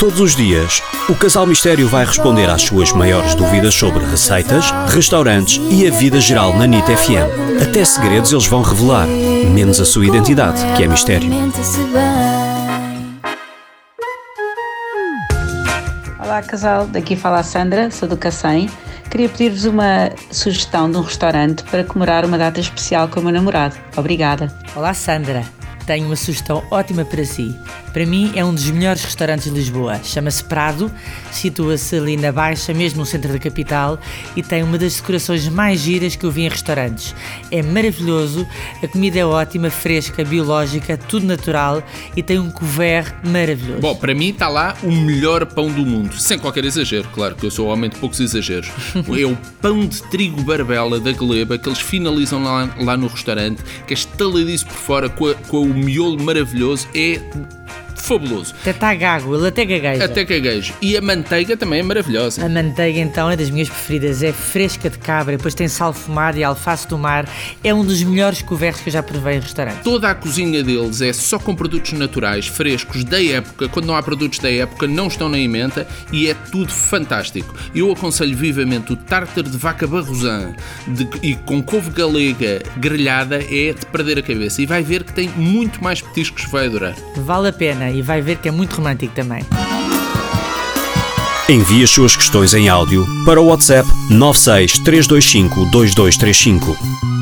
Todos os dias, o Casal Mistério vai responder às suas maiores dúvidas sobre receitas, restaurantes e a vida geral na NIT FM. Até segredos eles vão revelar, menos a sua identidade, que é mistério. Olá casal, daqui fala a Sandra, sou do Cacém. Queria pedir-vos uma sugestão de um restaurante para comemorar uma data especial com o meu namorado. Obrigada. Olá Sandra, tenho uma sugestão ótima para si. Para mim é um dos melhores restaurantes de Lisboa. Chama-se Prado, situa-se ali na Baixa, mesmo no centro da capital, e tem uma das decorações mais giras que eu vi em restaurantes. É maravilhoso, a comida é ótima, fresca, biológica, tudo natural e tem um couvert maravilhoso. Bom, para mim está lá o melhor pão do mundo, sem qualquer exagero, claro que eu sou homem de poucos exageros. é o pão de trigo barbela da Gleba que eles finalizam lá, lá no restaurante, que é estaladiço por fora com, a, com o miolo maravilhoso. É fabuloso. Até está gago, ele até gagueja. Até gaguejo. E a manteiga também é maravilhosa. A manteiga então é das minhas preferidas, é fresca de cabra, depois tem sal fumado e alface do mar. É um dos melhores covertos que eu já provei em restaurante. Toda a cozinha deles é só com produtos naturais, frescos, da época. Quando não há produtos da época, não estão na emenda e é tudo fantástico. Eu aconselho vivamente o tartar de vaca barrosan de, e com couve galega grelhada é de perder a cabeça. E vai ver que tem muito mais petiscos que vai adorar. Vale a pena e vai ver que é muito romântico também. Envie as suas questões em áudio para o WhatsApp 963252235.